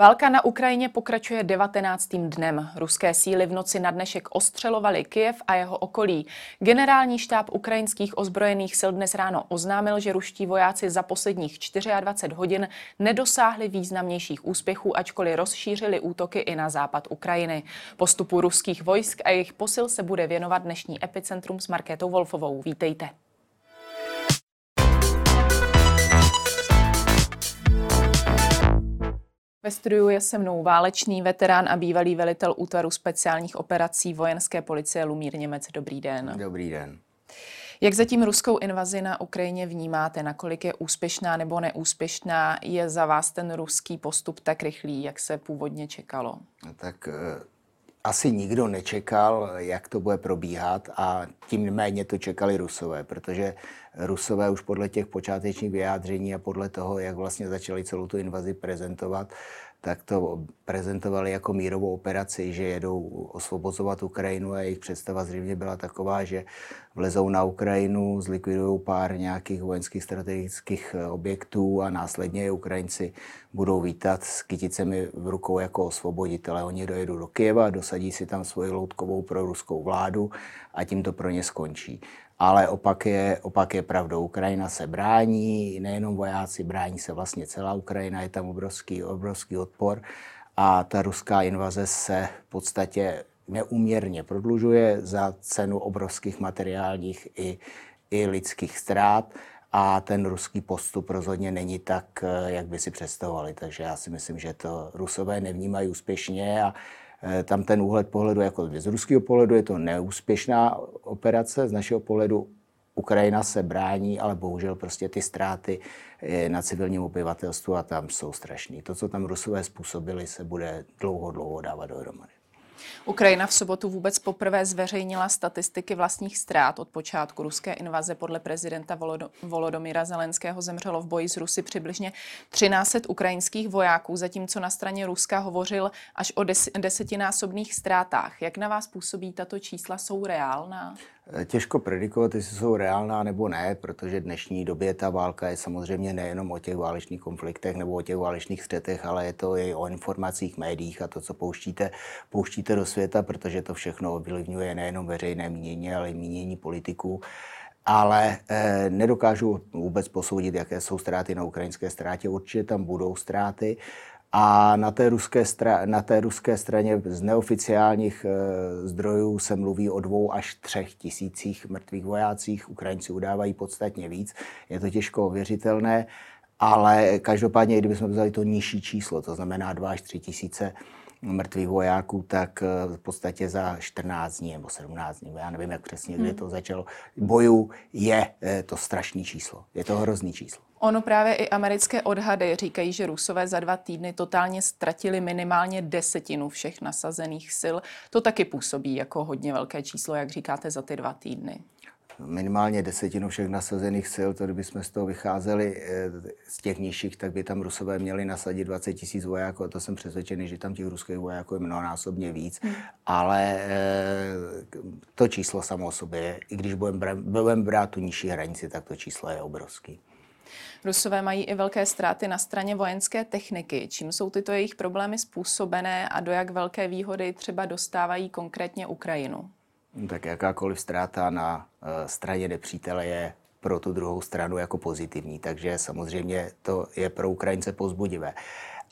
Válka na Ukrajině pokračuje 19. dnem. Ruské síly v noci na dnešek ostřelovaly Kyjev a jeho okolí. Generální štáb ukrajinských ozbrojených sil dnes ráno oznámil, že ruští vojáci za posledních 24 hodin nedosáhli významnějších úspěchů, ačkoliv rozšířili útoky i na západ Ukrajiny. Postupu ruských vojsk a jejich posil se bude věnovat dnešní epicentrum s Markétou Wolfovou. Vítejte. Ve studiu je se mnou válečný veterán a bývalý velitel útvaru speciálních operací vojenské policie Lumír Němec. Dobrý den. Dobrý den. Jak zatím ruskou invazi na Ukrajině vnímáte? Nakolik je úspěšná nebo neúspěšná? Je za vás ten ruský postup tak rychlý, jak se původně čekalo? Tak eh, asi nikdo nečekal, jak to bude probíhat a tím méně to čekali Rusové, protože Rusové už podle těch počátečních vyjádření a podle toho, jak vlastně začali celou tu invazi prezentovat, tak to prezentovali jako mírovou operaci, že jedou osvobozovat Ukrajinu a jejich představa zřejmě byla taková, že vlezou na Ukrajinu, zlikvidují pár nějakých vojenských strategických eh, objektů a následně je Ukrajinci budou vítat s kyticemi v rukou jako osvoboditele. Oni dojedou do Kieva, dosadí si tam svoji loutkovou pro ruskou vládu a tím to pro ně skončí. Ale opak je, opak je pravdou. Ukrajina se brání, nejenom vojáci, brání se vlastně celá Ukrajina, je tam obrovský, obrovský odpor a ta ruská invaze se v podstatě neuměrně prodlužuje za cenu obrovských materiálních i, i lidských ztrát a ten ruský postup rozhodně není tak, jak by si představovali. Takže já si myslím, že to rusové nevnímají úspěšně a Eh, tam ten úhled pohledu, jako z ruského pohledu je to neúspěšná operace, z našeho pohledu Ukrajina se brání, ale bohužel prostě ty ztráty eh, na civilním obyvatelstvu a tam jsou strašné. To, co tam Rusové způsobili, se bude dlouho, dlouho dávat dohromady. Ukrajina v sobotu vůbec poprvé zveřejnila statistiky vlastních ztrát od počátku ruské invaze. Podle prezidenta Volodomira Zelenského zemřelo v boji s Rusy přibližně 1300 ukrajinských vojáků, zatímco na straně Ruska hovořil až o des- desetinásobných ztrátách. Jak na vás působí tato čísla? Jsou reálná? Těžko predikovat, jestli jsou reálná nebo ne, protože v dnešní době ta válka je samozřejmě nejenom o těch válečných konfliktech nebo o těch válečných střetech, ale je to i o informacích, médiích a to, co pouštíte, pouštíte do světa, protože to všechno ovlivňuje nejenom veřejné mínění, ale i mínění politiků ale eh, nedokážu vůbec posoudit, jaké jsou ztráty na ukrajinské ztrátě. Určitě tam budou ztráty. A na té ruské, stra- na té ruské straně z neoficiálních e, zdrojů se mluví o dvou až třech tisících mrtvých vojácích. Ukrajinci udávají podstatně víc. Je to těžko ověřitelné, ale každopádně, kdybychom vzali to nižší číslo, to znamená 2 až 3 tisíce mrtvých vojáků, tak eh, v podstatě za 14 dní nebo 17 dní, já nevím, jak přesně, kdy hmm. to začalo, bojů je eh, to strašné číslo. Je to hrozný číslo. Ono právě i americké odhady říkají, že Rusové za dva týdny totálně ztratili minimálně desetinu všech nasazených sil. To taky působí jako hodně velké číslo, jak říkáte, za ty dva týdny minimálně desetinu všech nasazených sil, to kdybychom z toho vycházeli eh, z těch nižších, tak by tam Rusové měli nasadit 20 tisíc vojáků. A to jsem přesvědčený, že tam těch ruských vojáků je mnohonásobně víc. Hmm. Ale eh, to číslo samo o sobě, i když budeme brát tu nižší hranici, tak to číslo je obrovský. Rusové mají i velké ztráty na straně vojenské techniky. Čím jsou tyto jejich problémy způsobené a do jak velké výhody třeba dostávají konkrétně Ukrajinu? Tak jakákoliv ztráta na eh, straně nepřítele je pro tu druhou stranu jako pozitivní, takže samozřejmě to je pro Ukrajince pozbudivé.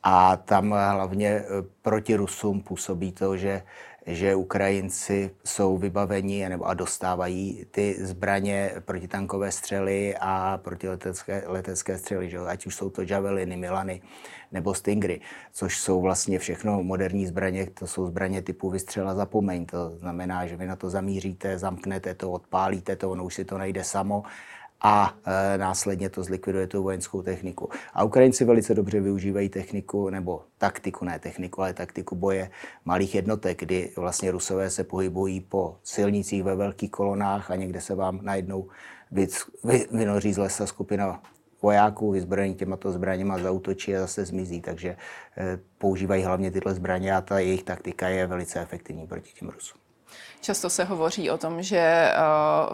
A tam hlavně eh, proti Rusům působí to, že že Ukrajinci jsou vybaveni a dostávají ty zbraně protitankové střely a protiletecké letecké střely, že? ať už jsou to Javeliny, Milany nebo Stingry, což jsou vlastně všechno moderní zbraně, to jsou zbraně typu vystřela zapomeň, to znamená, že vy na to zamíříte, zamknete to, odpálíte to, ono už si to najde samo a e, následně to zlikviduje tu vojenskou techniku. A Ukrajinci velice dobře využívají techniku, nebo taktiku, ne techniku, ale taktiku boje malých jednotek, kdy vlastně Rusové se pohybují po silnicích ve velkých kolonách a někde se vám najednou vynoří z lesa skupina vojáků vyzbrojení těmato zbraněma zautočí a zase zmizí. Takže e, používají hlavně tyhle zbraně a ta jejich taktika je velice efektivní proti těm Rusům. Často se hovoří o tom, že eh,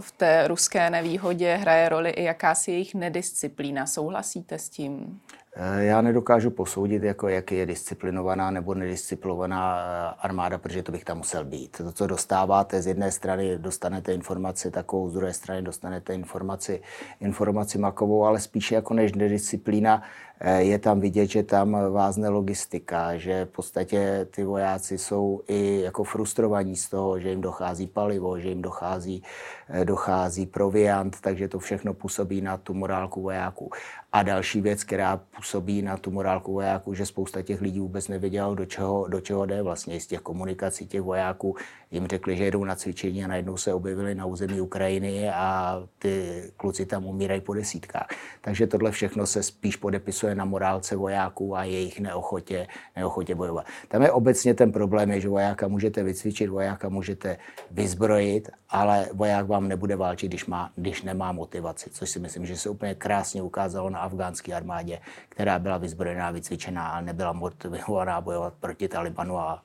v té ruské nevýhodě hraje roli i jakási jejich nedisciplína. Souhlasíte s tím? Eh, já nedokážu posoudit, jako, jak je disciplinovaná nebo nedisciplinovaná eh, armáda, protože to bych tam musel být. To, co dostáváte z jedné strany, dostanete informaci takovou, z druhé strany dostanete informaci, informaci makovou, ale spíše jako než nedisciplína, je tam vidět, že tam vázne logistika, že v podstatě ty vojáci jsou i jako frustrovaní z toho, že jim dochází palivo, že jim dochází, eh, dochází proviant, takže to všechno působí na tu morálku vojáků. A další věc, která působí na tu morálku vojáků, že spousta těch lidí vůbec nevědělo, do čeho, do čeho jde vlastně z těch komunikací těch vojáků. Jim řekli, že jedou na cvičení a najednou se objevili na území Ukrajiny a ty kluci tam umírají po desítkách. Takže tohle všechno se spíš podepisuje na morálce vojáků a jejich neochotě, neochotě bojovat. Tam je obecně ten problém, je, že vojáka můžete vycvičit, vojáka můžete vyzbrojit, ale voják vám nebude válčit, když, má, když nemá motivaci, což si myslím, že se úplně krásně ukázalo na afgánské armádě, která byla vyzbrojená, vycvičená, ale nebyla motivovaná bojovat proti Talibanu a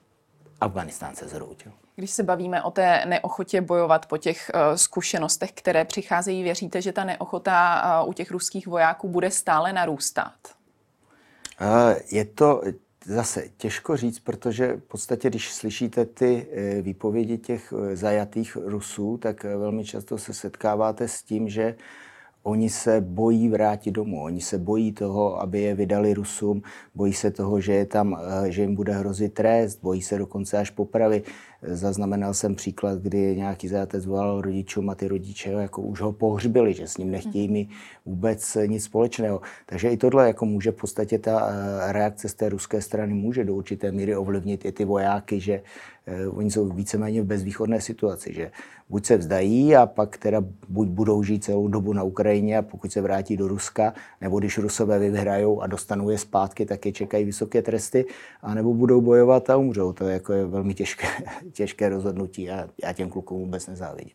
Afganistán se zroutil. Když se bavíme o té neochotě bojovat po těch uh, zkušenostech, které přicházejí, věříte, že ta neochota uh, u těch ruských vojáků bude stále narůstat? Je to zase těžko říct, protože v podstatě, když slyšíte ty výpovědi těch zajatých Rusů, tak velmi často se setkáváte s tím, že Oni se bojí vrátit domů, oni se bojí toho, aby je vydali Rusům, bojí se toho, že, je tam, eh, že jim bude hrozit trest, bojí se dokonce až popravy. Zaznamenal jsem příklad, kdy nějaký zajatec volal rodičům a ty rodiče jako už ho pohřbili, že s ním nechtějí mi vůbec nic společného. Takže i tohle jako může v podstatě ta eh, reakce z té ruské strany může do určité míry ovlivnit i ty vojáky, že eh, oni jsou víceméně v bezvýchodné situaci, že buď se vzdají a pak teda buď budou žít celou dobu na Ukrajině a pokud se vrátí do Ruska, nebo když Rusové vyhrajou a dostanou je zpátky, tak je čekají vysoké tresty, anebo budou bojovat a umřou. To je, jako je velmi těžké, těžké rozhodnutí a já těm klukům vůbec nezávidím.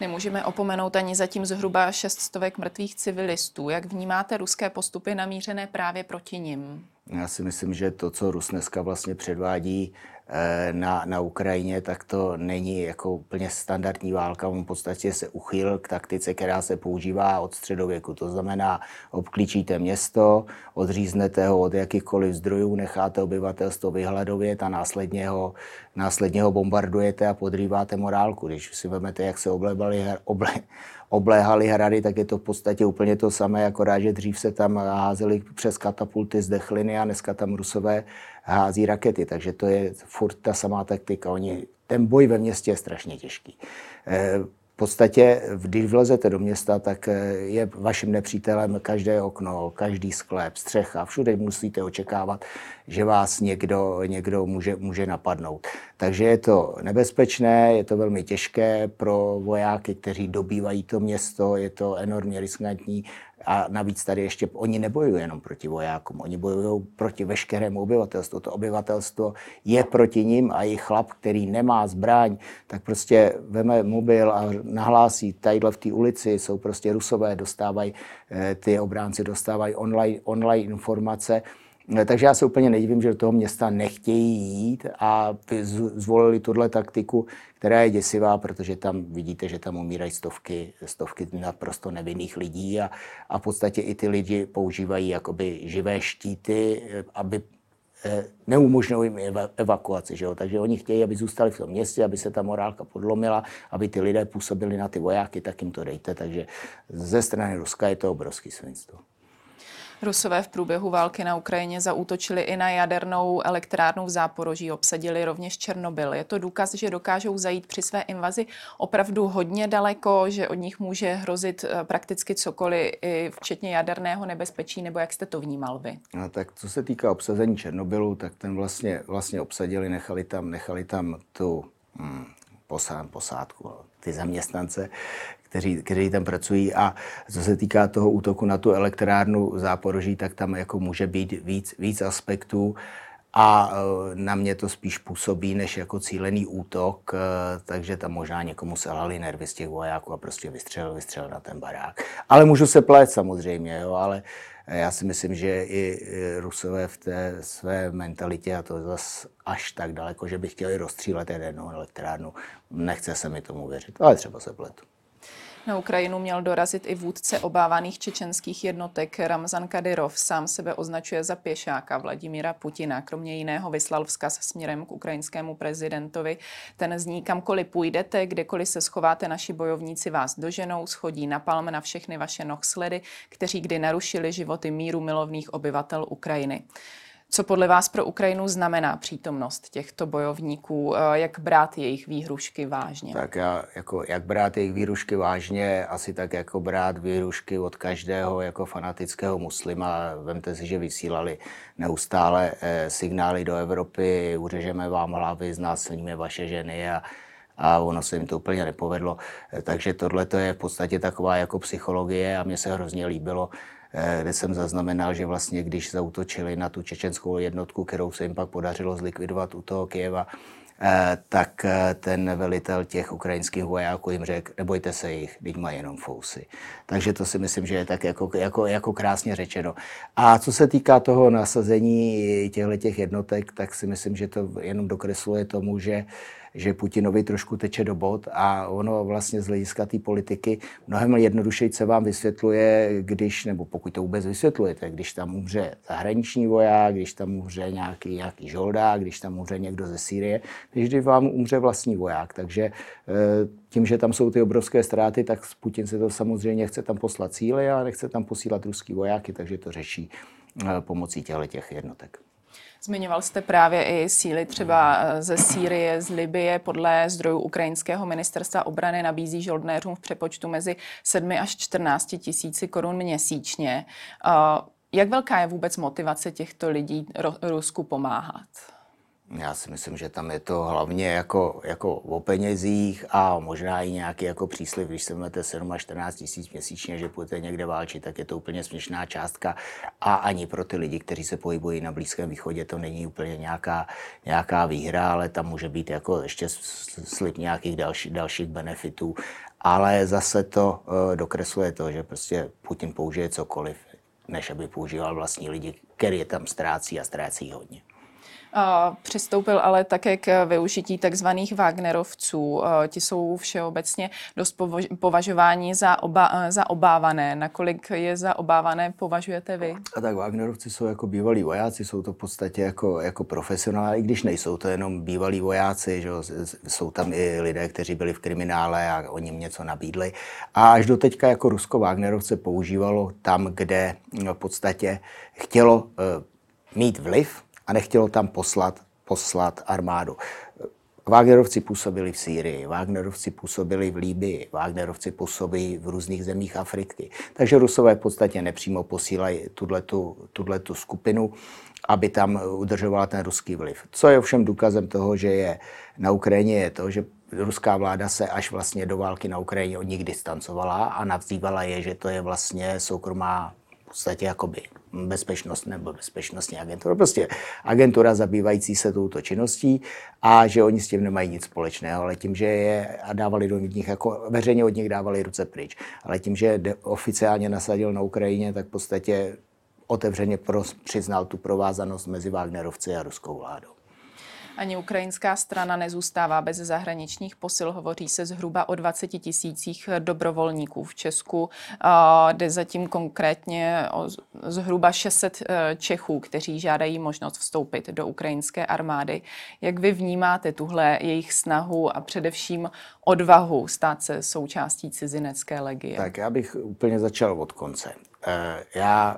Nemůžeme opomenout ani zatím zhruba šeststovek mrtvých civilistů. Jak vnímáte ruské postupy namířené právě proti nim? Já si myslím, že to, co Rus dneska vlastně předvádí eh, na, na Ukrajině, tak to není jako úplně standardní válka. On v podstatě se uchyl k taktice, která se používá od středověku. To znamená, obklíčíte město, odříznete ho od jakýchkoliv zdrojů, necháte obyvatelstvo vyhladovět a následně ho, následně ho bombardujete a podrýváte morálku. Když si vezmete, jak se oblebali, oble, obléhali hrady, tak je to v podstatě úplně to samé, jako že dřív se tam házeli přes katapulty z dechliny a dneska tam rusové hází rakety, takže to je furt ta samá taktika. Oni, ten boj ve městě je strašně těžký. Podstatě, když vlezete do města, tak eh, je vaším nepřítelem každé okno, každý sklep, střecha. Všude musíte očekávat, že vás někdo, někdo může, může napadnout. Takže je to nebezpečné, je to velmi těžké pro vojáky, kteří dobývají to město, je to enormně riskantní a navíc tady ještě, oni nebojují jenom proti vojákům, oni bojují proti veškerému obyvatelstvu. To obyvatelstvo je proti ním a i chlap, který nemá zbraň, tak prostě veme mobil a nahlásí, tadyhle v té ulici jsou prostě rusové, dostávají, eh, ty obránci dostávají online, online informace, takže já se úplně nedivím, že do toho města nechtějí jít a zvolili tuhle taktiku, která je děsivá, protože tam vidíte, že tam umírají stovky, stovky naprosto nevinných lidí a, a v podstatě i ty lidi používají jakoby živé štíty, eh, aby eh, neumožňují jim evakuaci. Že jo? Takže oni chtějí, aby zůstali v tom městě, aby se ta morálka podlomila, aby ty lidé působili na ty vojáky, tak jim to dejte. Takže ze strany Ruska je to obrovský svinstvo. Rusové v průběhu války na Ukrajině zaútočili i na jadernou elektrárnu v Záporoží, obsadili rovněž Černobyl. Je to důkaz, že dokážou zajít při své invazi opravdu hodně daleko, že od nich může hrozit eh, prakticky cokoliv, i včetně jaderného nebezpečí, nebo jak jste to vnímal vy? No, tak co se týká obsazení Černobylu, tak ten vlastně, vlastně obsadili, nechali tam, nechali tam tu hmm, posádku, ty zaměstnance, kteří, kteří tam pracují. A co se týká toho útoku na tu elektrárnu Záporoží, tak tam jako může být víc, víc aspektů a e, na mě to spíš působí než jako cílený útok, e, takže tam možná někomu selhali nervy z těch vojáků a prostě vystřelil, vystřelil na ten barák. Ale můžu se plét samozřejmě, jo, ale já si myslím, že i Rusové v té své mentalitě, a to zase až tak daleko, že by chtěli rozstřílet jednu elektrárnu, nechce se mi tomu věřit, ale třeba se pletu. Na Ukrajinu měl dorazit i vůdce obávaných čečenských jednotek Ramzan Kadyrov. Sám sebe označuje za pěšáka Vladimíra Putina. Kromě jiného vyslal vzkaz směrem k ukrajinskému prezidentovi. Ten zní, kamkoliv půjdete, kdekoliv se schováte, naši bojovníci vás doženou, schodí napalm na všechny vaše nohsledy, kteří kdy narušili životy míru milovných obyvatel Ukrajiny. Co podle vás pro Ukrajinu znamená přítomnost těchto bojovníků? Eh, jak brát jejich výhrušky vážně? Tak já, jako, jak brát jejich výhrušky vážně, asi tak jako brát výhrušky od každého jako fanatického muslima. Vemte si, že vysílali neustále eh, signály do Evropy, uřežeme vám hlavy, znásilníme vaše ženy a, a ono se jim to úplně nepovedlo. Eh, takže tohle je v podstatě taková jako psychologie a mně se hrozně líbilo, kde jsem zaznamenal, že vlastně když zautočili na tu čečenskou jednotku, kterou se jim pak podařilo zlikvidovat u toho Kieva, eh, tak eh, ten velitel těch ukrajinských vojáků jim řekl, nebojte se jich, teď mají jenom fousy. Takže to si myslím, že je tak jako, jako, jako krásně řečeno. A co se týká toho nasazení těchto těch jednotek, tak si myslím, že to jenom dokresluje tomu, že že Putinovi trošku teče do bod a ono vlastně z hlediska té politiky mnohem jednodušeji se vám vysvětluje, když, nebo pokud to vůbec vysvětlujete, když tam umře zahraniční voják, když tam umře nějaký, nějaký žoldák, když tam umře někdo ze Sýrie, když vám umře vlastní voják. Takže eh, tím, že tam jsou ty obrovské ztráty, tak Putin se to samozřejmě chce tam poslat cíly a nechce tam posílat ruský vojáky, takže to řeší eh, pomocí těchto jednotek. Zmiňoval jste právě i síly třeba eh, ze Sýrie, z Libie. Podle zdrojů ukrajinského ministerstva obrany nabízí žoldnéřům v přepočtu mezi 7 až 14 tisíci korun měsíčně. Eh, jak velká je vůbec motivace těchto lidí Rusku pomáhat? Já si myslím, že tam je to hlavně jako, jako o penězích a možná i nějaký jako příslip, když se máte 7 až 14 tisíc měsíčně, že půjdete někde válčit, tak je to úplně směšná částka a ani pro ty lidi, kteří se pohybují na Blízkém východě, to není úplně nějaká, nějaká výhra, ale tam může být jako ještě slib nějakých další, dalších benefitů. Ale zase to uh, dokresluje to, že prostě Putin použije cokoliv, než aby používal vlastní lidi, který je tam ztrácí a ztrácí hodně. Přistoupil ale také k využití takzvaných Wagnerovců. Ti jsou všeobecně dost považováni za, oba, za obávané. Nakolik je za obávané považujete vy? A tak Wagnerovci jsou jako bývalí vojáci, jsou to v podstatě jako, jako profesionálí, i když nejsou to jenom bývalí vojáci, že jsou tam i lidé, kteří byli v kriminále a oni jim něco nabídli. A až do teďka jako Rusko Wagnerovce používalo tam, kde v podstatě chtělo eh, mít vliv a nechtělo tam poslat, poslat armádu. Wagnerovci působili v Sýrii, Wagnerovci působili v Líbii, Wagnerovci působí v různých zemích Afriky. Takže Rusové v podstatě nepřímo posílají tuto skupinu, aby tam udržovala ten ruský vliv. Co je ovšem důkazem toho, že je na Ukrajině, je to, že ruská vláda se až vlastně do války na Ukrajině od nich distancovala a navzývala je, že to je vlastně soukromá podstatě jakoby bezpečnost nebo bezpečnostní agentura, prostě agentura zabývající se touto činností a že oni s tím nemají nic společného, ale tím, že je a dávali do nich, jako veřejně od nich dávali ruce pryč, ale tím, že oficiálně nasadil na Ukrajině, tak v podstatě otevřeně přiznal tu provázanost mezi Wagnerovci a ruskou vládou. Ani ukrajinská strana nezůstává bez zahraničních posil. Hovoří se zhruba o 20 tisících dobrovolníků v Česku. Jde zatím konkrétně o zhruba 600 e, Čechů, kteří žádají možnost vstoupit do ukrajinské armády. Jak vy vnímáte tuhle jejich snahu a především odvahu stát se součástí cizinecké legie? Tak já bych úplně začal od konce. E, já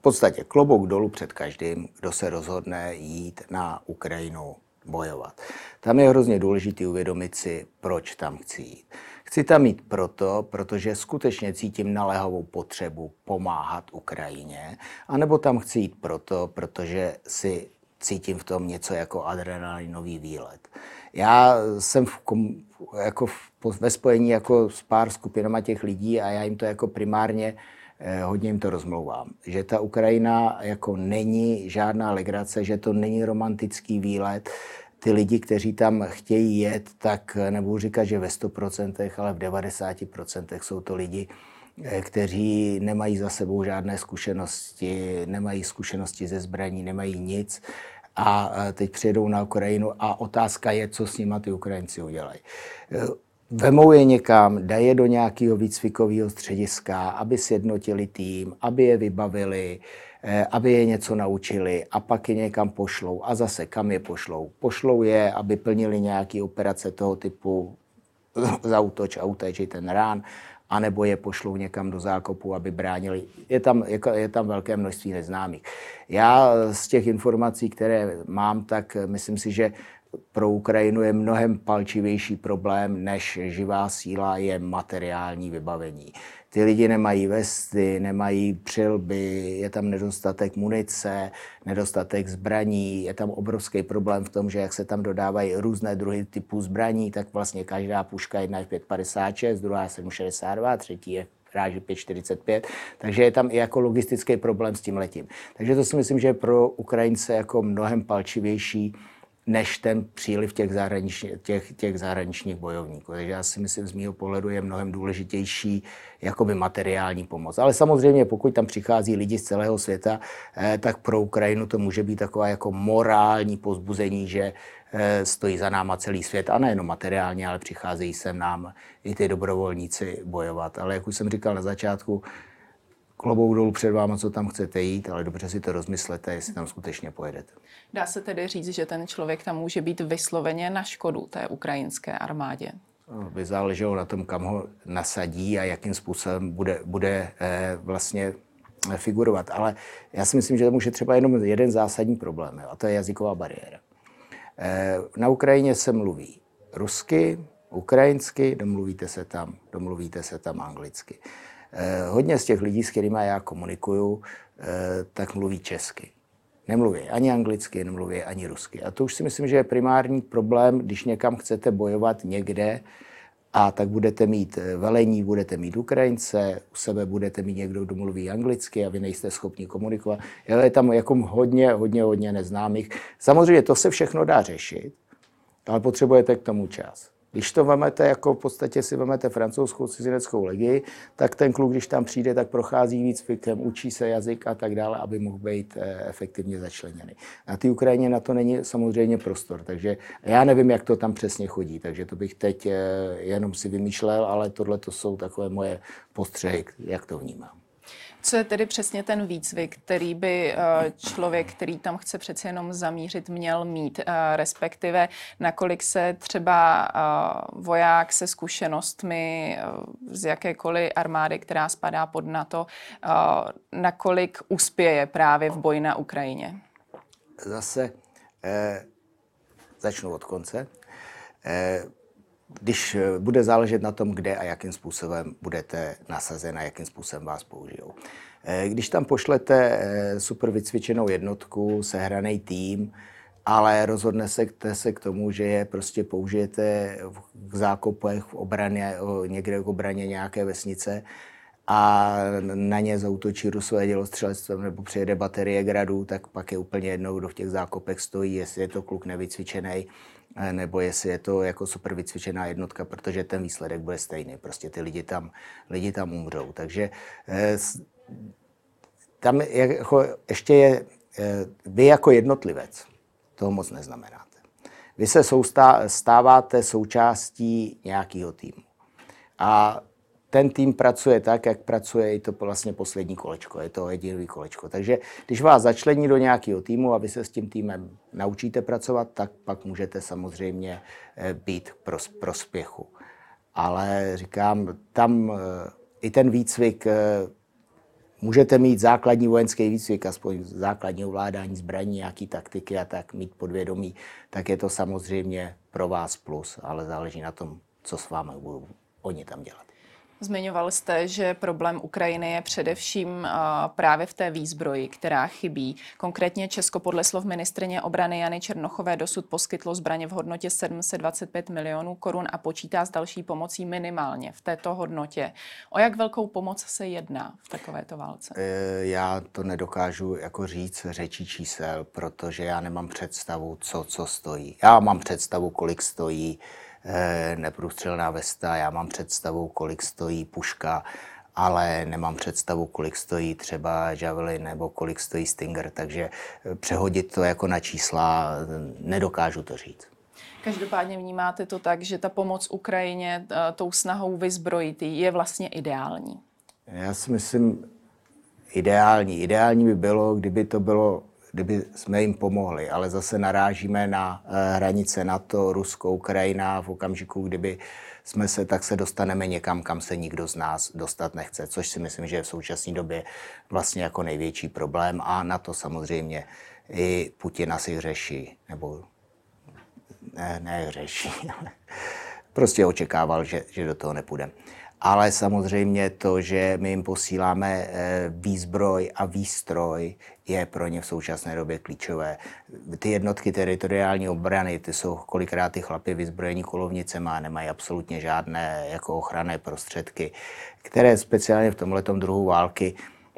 v podstatě klobouk dolů před každým, kdo se rozhodne jít na Ukrajinu bojovat. Tam je hrozně důležité uvědomit si, proč tam chci jít. Chci tam jít proto, protože skutečně cítím naléhavou potřebu pomáhat Ukrajině, anebo tam chci jít proto, protože si cítím v tom něco jako adrenalinový výlet. Já jsem v kom, jako v, ve spojení jako s pár skupinama těch lidí a já jim to jako primárně hodně jim to rozmlouvám, že ta Ukrajina jako není žádná legrace, že to není romantický výlet. Ty lidi, kteří tam chtějí jet, tak nebudu říkat, že ve 100%, ale v 90% jsou to lidi, eh, kteří nemají za sebou žádné zkušenosti, nemají zkušenosti ze zbraní, nemají nic a teď přijedou na Ukrajinu a otázka je, co s nimi ty Ukrajinci udělají. Vemou je někam, dají je do nějakého výcvikového střediska, aby sjednotili tým, aby je vybavili, eh, aby je něco naučili a pak je někam pošlou. A zase kam je pošlou? Pošlou je, aby plnili nějaké operace toho typu zautoč a utéči ten rán, anebo je pošlou někam do zákopu, aby bránili. Je tam, je, je tam velké množství neznámých. Já z těch informací, které mám, tak myslím si, že pro Ukrajinu je mnohem palčivější problém než živá síla je materiální vybavení. Ty lidi nemají vesty, nemají přilby, je tam nedostatek munice, nedostatek zbraní, je tam obrovský problém v tom, že jak se tam dodávají různé druhy typů zbraní, tak vlastně každá puška jedna je 5,56, druhá je 7,62, třetí je ráži 5,45, takže je tam i jako logistický problém s tím letím. Takže to si myslím, že je pro Ukrajince jako mnohem palčivější než ten příliv těch, zahraniční, těch, těch zahraničních bojovníků. Takže já si myslím, z mého pohledu je mnohem důležitější jakoby materiální pomoc. Ale samozřejmě, pokud tam přichází lidi z celého světa, eh, tak pro Ukrajinu to může být taková jako morální pozbuzení, že eh, stojí za náma celý svět a nejenom materiálně, ale přicházejí sem nám i ty dobrovolníci bojovat. Ale jak už jsem říkal na začátku, klobou dolů před váma, co tam chcete jít, ale dobře si to rozmyslete, jestli tam skutečně pojedete. Dá se tedy říct, že ten člověk tam může být vysloveně na škodu té ukrajinské armádě? No, by záleželo na tom, kam ho nasadí a jakým způsobem bude, bude eh, vlastně eh, figurovat. Ale já si myslím, že to může třeba jenom jeden zásadní problém, a to je jazyková bariéra. Eh, na Ukrajině se mluví rusky, ukrajinsky, domluvíte se tam, domluvíte se tam anglicky. Eh, hodně z těch lidí, s kterými já komunikuju, eh, tak mluví česky. Nemluví ani anglicky, nemluví ani rusky. A to už si myslím, že je primární problém, když někam chcete bojovat někde, a tak budete mít eh, velení, budete mít Ukrajince, u sebe budete mít někdo, kdo mluví anglicky a vy nejste schopni komunikovat. Je tam jako hodně, hodně, hodně neznámých. Samozřejmě to se všechno dá řešit, ale potřebujete k tomu čas. Když to vemete, jako v podstatě si vemete francouzskou cizineckou legii, tak ten kluk, když tam přijde, tak prochází výcvikem, učí se jazyk a tak dále, aby mohl být eh, efektivně začleněný. Na té Ukrajině na to není samozřejmě prostor, takže já nevím, jak to tam přesně chodí, takže to bych teď eh, jenom si vymýšlel, ale tohle to jsou takové moje postřehy, jak to vnímám. Co je tedy přesně ten výcvik, který by eh, člověk, který tam chce přece jenom zamířit, měl mít, eh, respektive nakolik se třeba eh, voják se zkušenostmi z jakékoliv armády, která spadá pod NATO, nakolik uspěje právě v boji na Ukrajině? Zase eh, začnu od konce. Eh, když eh, bude záležet na tom, kde a jakým způsobem budete nasazen a jakým způsobem vás použijou. Eh, když tam pošlete eh, super vycvičenou jednotku, sehraný tým, ale rozhodne se, se k tomu, že je prostě použijete v zákopech, v obraně, někde v obraně nějaké vesnice a na ně zautočí rusové dělostřelectvem nebo přijede baterie gradů, tak pak je úplně jednou, kdo v těch zákopech stojí, jestli je to kluk nevycvičený, nebo jestli je to jako super vycvičená jednotka, protože ten výsledek bude stejný. Prostě ty lidi tam, lidi tam umřou. Takže eh, tam jako ještě je, eh, vy jako jednotlivec toho moc neznamenáte. Vy se soustá, stáváte součástí nějakého týmu. A ten tým pracuje tak, jak pracuje i to vlastně poslední kolečko, je to jediný kolečko. Takže když vás začlení do nějakého týmu a vy se s tím týmem naučíte pracovat, tak pak můžete samozřejmě eh, být pro prospěchu. Ale říkám, tam eh, i ten výcvik, eh, můžete mít základní vojenský výcvik, aspoň základní ovládání zbraní, nějaký taktiky a tak mít podvědomí, tak je to samozřejmě pro vás plus, ale záleží na tom, co s vámi budou oni tam dělat. Zmiňoval jste, že problém Ukrajiny je především právě v té výzbroji, která chybí. Konkrétně Česko podle slov ministrině obrany Jany Černochové dosud poskytlo zbraně v hodnotě 725 milionů korun a počítá s další pomocí minimálně v této hodnotě. O jak velkou pomoc se jedná v takovéto válce? E, já to nedokážu jako říct řečí čísel, protože já nemám představu, co co stojí. Já mám představu, kolik stojí Eh, neprůstřelná vesta, já mám představu, kolik stojí puška, ale nemám představu, kolik stojí třeba Javelin nebo kolik stojí Stinger, takže eh, přehodit to jako na čísla nedokážu to říct. Každopádně vnímáte to tak, že ta pomoc Ukrajině eh, tou snahou vyzbrojit je vlastně ideální? Já si myslím, ideální. Ideální by bylo, kdyby to bylo kdyby jsme jim pomohli, ale zase narážíme na eh, hranice NATO, Rusko, Ukrajina v okamžiku, kdyby jsme se, tak se dostaneme někam, kam se nikdo z nás dostat nechce, což si myslím, že je v současné době vlastně jako největší problém a na to samozřejmě i Putin asi řeší, nebo ne, ne řeší, ale prostě očekával, že, že do toho nepůjdeme ale samozřejmě to, že my jim posíláme eh, výzbroj a výstroj, je pro ně v současné době klíčové. Ty jednotky teritoriální obrany, ty jsou kolikrát ty chlapy vyzbrojení kolovnicema a nemají absolutně žádné jako ochranné prostředky, které speciálně v tomhle druhu války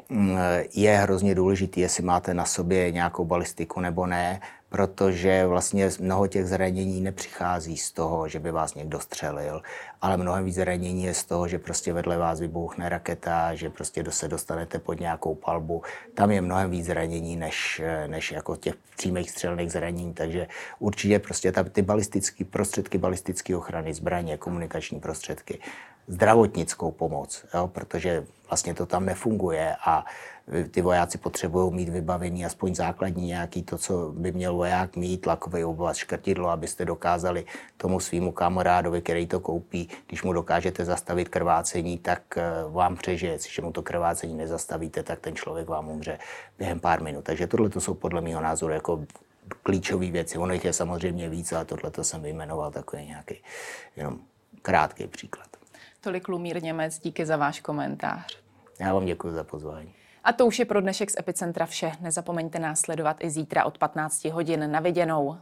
mm, je hrozně důležité, jestli máte na sobě nějakou balistiku nebo ne, protože vlastně mnoho těch zranění nepřichází z toho, že by vás někdo střelil, ale mnohem víc zranění je z toho, že prostě vedle vás vybuchne raketa, že prostě se dostanete pod nějakou palbu. Tam je mnohem víc zranění než, než jako těch přímých střelných zranění, takže určitě prostě ta, ty balistické prostředky balistické ochrany, zbraně, komunikační prostředky, zdravotnickou pomoc, jo, protože vlastně to tam nefunguje a ty vojáci potřebují mít vybavení aspoň základní nějaký to, co by měl voják mít, tlakový obvaz, škrtidlo, abyste dokázali tomu svýmu kamarádovi, který to koupí, když mu dokážete zastavit krvácení, tak eh, vám přežije. Když mu to krvácení nezastavíte, tak ten člověk vám umře během pár minut. Takže tohle to jsou podle mého názoru jako klíčové věci. Ono jich je samozřejmě víc, ale tohle to jsem vyjmenoval takový nějaký jenom krátký příklad. Tolik Lumír Němec, díky za váš komentář. Já vám děkuji za pozvání. A to už je pro dnešek z Epicentra vše. Nezapomeňte nás sledovat i zítra od 15 hodin na viděnou.